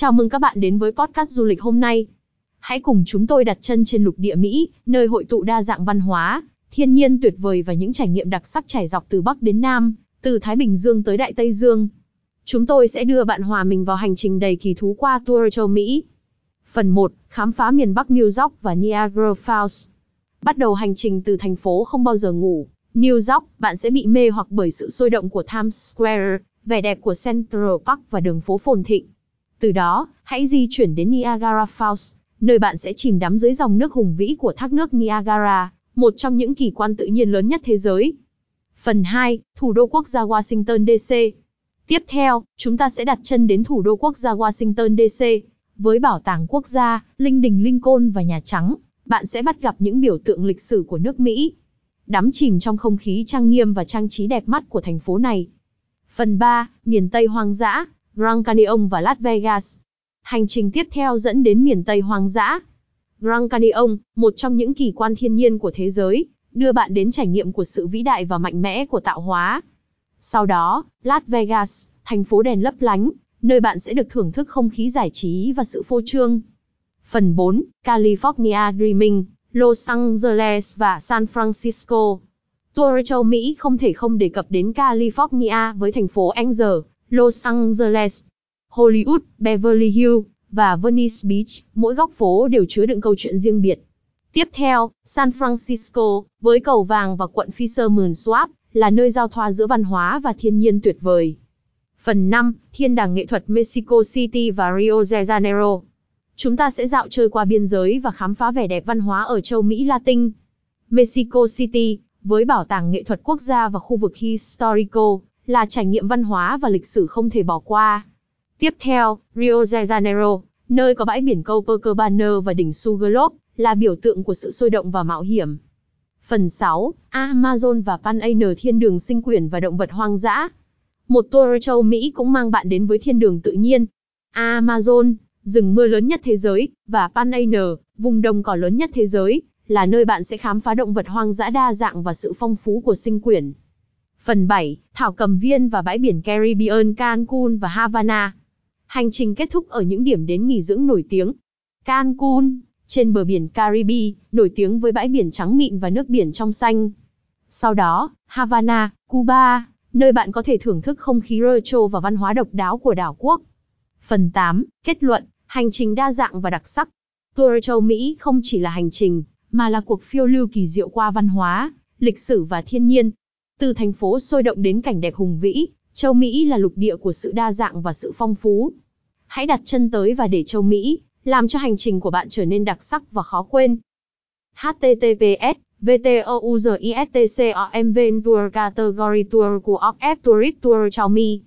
Chào mừng các bạn đến với podcast du lịch hôm nay. Hãy cùng chúng tôi đặt chân trên lục địa Mỹ, nơi hội tụ đa dạng văn hóa, thiên nhiên tuyệt vời và những trải nghiệm đặc sắc trải dọc từ Bắc đến Nam, từ Thái Bình Dương tới Đại Tây Dương. Chúng tôi sẽ đưa bạn hòa mình vào hành trình đầy kỳ thú qua tour châu Mỹ. Phần 1, khám phá miền Bắc New York và Niagara Falls. Bắt đầu hành trình từ thành phố không bao giờ ngủ, New York, bạn sẽ bị mê hoặc bởi sự sôi động của Times Square, vẻ đẹp của Central Park và đường phố phồn thịnh. Từ đó, hãy di chuyển đến Niagara Falls, nơi bạn sẽ chìm đắm dưới dòng nước hùng vĩ của thác nước Niagara, một trong những kỳ quan tự nhiên lớn nhất thế giới. Phần 2, thủ đô quốc gia Washington DC. Tiếp theo, chúng ta sẽ đặt chân đến thủ đô quốc gia Washington DC. Với bảo tàng quốc gia, linh đình Lincoln và Nhà Trắng, bạn sẽ bắt gặp những biểu tượng lịch sử của nước Mỹ. Đắm chìm trong không khí trang nghiêm và trang trí đẹp mắt của thành phố này. Phần 3, miền Tây hoang dã, Grand Canyon và Las Vegas. Hành trình tiếp theo dẫn đến miền Tây hoang dã. Grand Canyon, một trong những kỳ quan thiên nhiên của thế giới, đưa bạn đến trải nghiệm của sự vĩ đại và mạnh mẽ của tạo hóa. Sau đó, Las Vegas, thành phố đèn lấp lánh, nơi bạn sẽ được thưởng thức không khí giải trí và sự phô trương. Phần 4, California Dreaming, Los Angeles và San Francisco. Tour châu Mỹ không thể không đề cập đến California với thành phố Angel, Los Angeles, Hollywood, Beverly Hills và Venice Beach, mỗi góc phố đều chứa đựng câu chuyện riêng biệt. Tiếp theo, San Francisco, với cầu vàng và quận Fisherman's Swamp, là nơi giao thoa giữa văn hóa và thiên nhiên tuyệt vời. Phần 5, Thiên đàng nghệ thuật Mexico City và Rio de Janeiro. Chúng ta sẽ dạo chơi qua biên giới và khám phá vẻ đẹp văn hóa ở châu Mỹ Latin. Mexico City, với bảo tàng nghệ thuật quốc gia và khu vực Historico, là trải nghiệm văn hóa và lịch sử không thể bỏ qua. Tiếp theo, Rio de Janeiro, nơi có bãi biển Copacabana và đỉnh Sugarloaf, là biểu tượng của sự sôi động và mạo hiểm. Phần 6, Amazon và Panama thiên đường sinh quyển và động vật hoang dã. Một tour châu Mỹ cũng mang bạn đến với thiên đường tự nhiên. Amazon, rừng mưa lớn nhất thế giới, và Panama, vùng đồng cỏ lớn nhất thế giới, là nơi bạn sẽ khám phá động vật hoang dã đa dạng và sự phong phú của sinh quyển. Phần 7, Thảo Cầm Viên và bãi biển Caribbean Cancun và Havana. Hành trình kết thúc ở những điểm đến nghỉ dưỡng nổi tiếng. Cancun, trên bờ biển Caribe, nổi tiếng với bãi biển trắng mịn và nước biển trong xanh. Sau đó, Havana, Cuba, nơi bạn có thể thưởng thức không khí retro và văn hóa độc đáo của đảo quốc. Phần 8, kết luận, hành trình đa dạng và đặc sắc. Tour châu Mỹ không chỉ là hành trình, mà là cuộc phiêu lưu kỳ diệu qua văn hóa, lịch sử và thiên nhiên. Từ thành phố sôi động đến cảnh đẹp hùng vĩ, châu Mỹ là lục địa của sự đa dạng và sự phong phú. Hãy đặt chân tới và để châu Mỹ, làm cho hành trình của bạn trở nên đặc sắc và khó quên. https VTOUZISTCOMV Tour Category Tour của F Tourist Tour Xiaomi